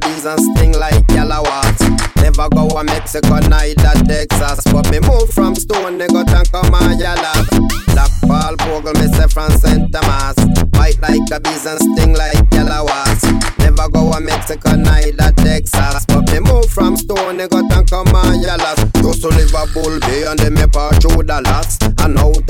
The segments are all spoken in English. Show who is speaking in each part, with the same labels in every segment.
Speaker 1: bees and sting like yellow. Never go to Mexico, neither Texas. But me move from Stone, got and come on yellow. Black Paul Bogle, me say from St. Thomas. Bite like a bees and sting like yellow. Never go to Mexico, neither Texas. But me move from Stone, got and come on yellow. Just to Liverpool Bay and then me part through Dallas. And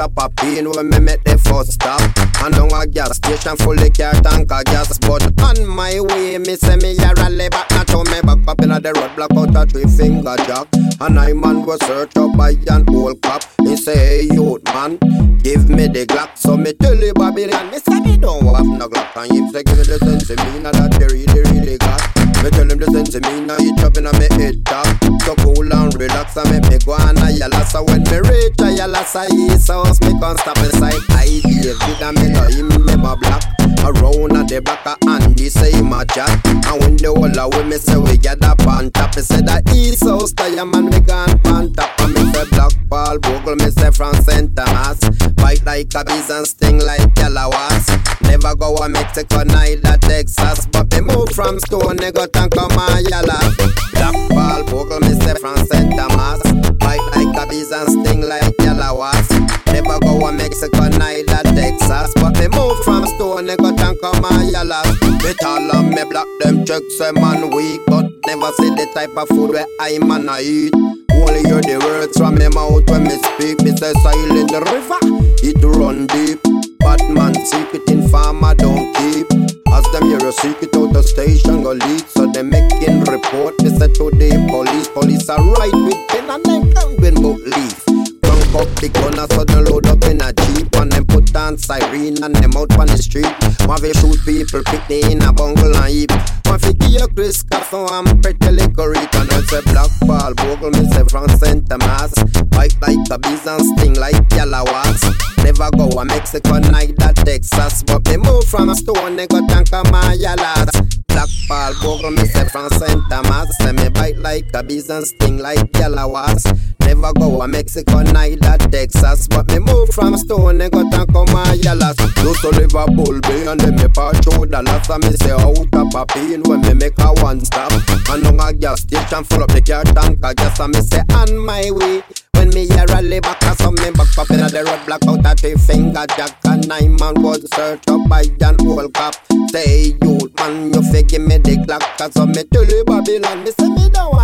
Speaker 1: of a pain when me make the first stop. And down a gas station fully car tank of gas. But on my way, me say me a rally back. Not to me back up in the road block out a three finger jack. And I man was search up by an old cop. He say, hey youth man, give me the Glock. So me tell you Babylon, me say me don't have no Glock. And him say give me the sense me, now that they really, really got. Me tell the sense to me, now he chopping on me head top. So cool and relax and make me go on a yalla. So when me reach a yalla, say his house, me can't stop inside. I David and me know him never black. Around at the back of Andy say him a chat. And when the whole we me say we get up on top, he say that east house tire man we gone on top. And me say Black Paul Bogle, me say from St. Thomas. Bite like a bees and sting like yellow Never go to Mexico, neither Texas. From Stone, they got and come on yellow. Black Paul Bogle, me say from St. Thomas. Bite like a bees and sting like yellow was. Never go to Mexico, neither Texas. But me move from Stone, they got and come on yellow. Me tall and me black, them checks say man weak. But never see the type of food where I man I eat. Only hear the words from me mouth when me speak. Me say silent river, it run deep. Batman secret in farmer don't keep. Them hear a secret out the station go lead, so they making report. Me say to the police, police are right with pen and them can win both leave. Drunk up the gunner, so they load up in a jeep and them put on siren and them out on the street. Want to shoot people, pick they in a bungle and heap. Want to give you Chris so I'm pretty little And I say Black Paul Bogle, me say from St. Thomas. Bite like a bees and sting like yellow was. Never go to Mexico, neither Texas. And come on yellows. Black Paul Bogle, me say from St. Thomas. Say me bite like a and sting like yellow was. Never go to Mexico, neither Texas. But me move from stone, they got and come on yellows. Used to Liverpool Bay and then me part through Dallas. And me say oh, out of a pain when me make a one stop. And on a gas station full up the car tank of gas. And me say on my way. When me a rally back, I me back up in the road block out a three finger jack. Nine man was search up by an old cop. Say youth man, you give me the Glock. Cause so me tell you Babylon, me say me don't